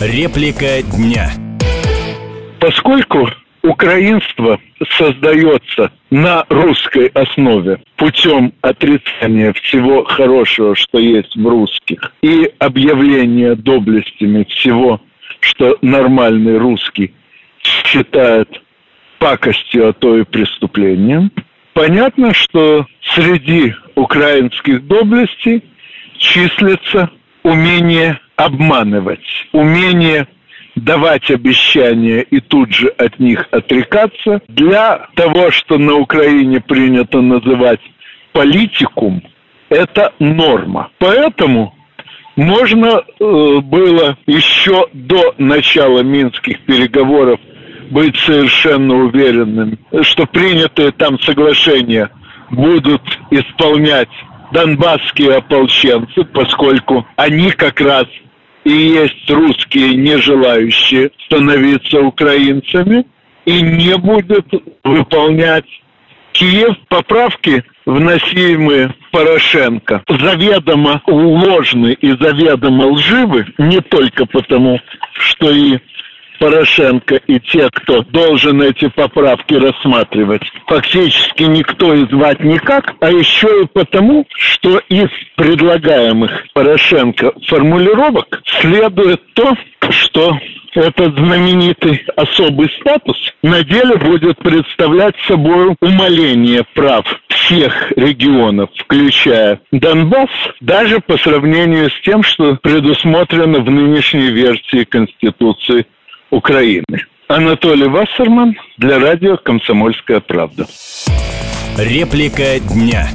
Реплика дня. Поскольку украинство создается на русской основе путем отрицания всего хорошего, что есть в русских, и объявления доблестями всего, что нормальный русский считает пакостью, а то и преступлением, понятно, что среди украинских доблестей числится умение обманывать, умение давать обещания и тут же от них отрекаться для того, что на Украине принято называть политикум, это норма. Поэтому можно э, было еще до начала минских переговоров быть совершенно уверенным, что принятые там соглашения будут исполнять донбасские ополченцы, поскольку они как раз и есть русские, не желающие становиться украинцами, и не будут выполнять Киев поправки, вносимые Порошенко, заведомо ложны и заведомо лживы, не только потому, что и Порошенко и те, кто должен эти поправки рассматривать, фактически никто и звать никак, а еще и потому, что из предлагаемых Порошенко формулировок следует то, что этот знаменитый особый статус на деле будет представлять собой умаление прав всех регионов, включая Донбасс, даже по сравнению с тем, что предусмотрено в нынешней версии Конституции Украины. Анатолий Вассерман для радио «Комсомольская правда». Реплика дня.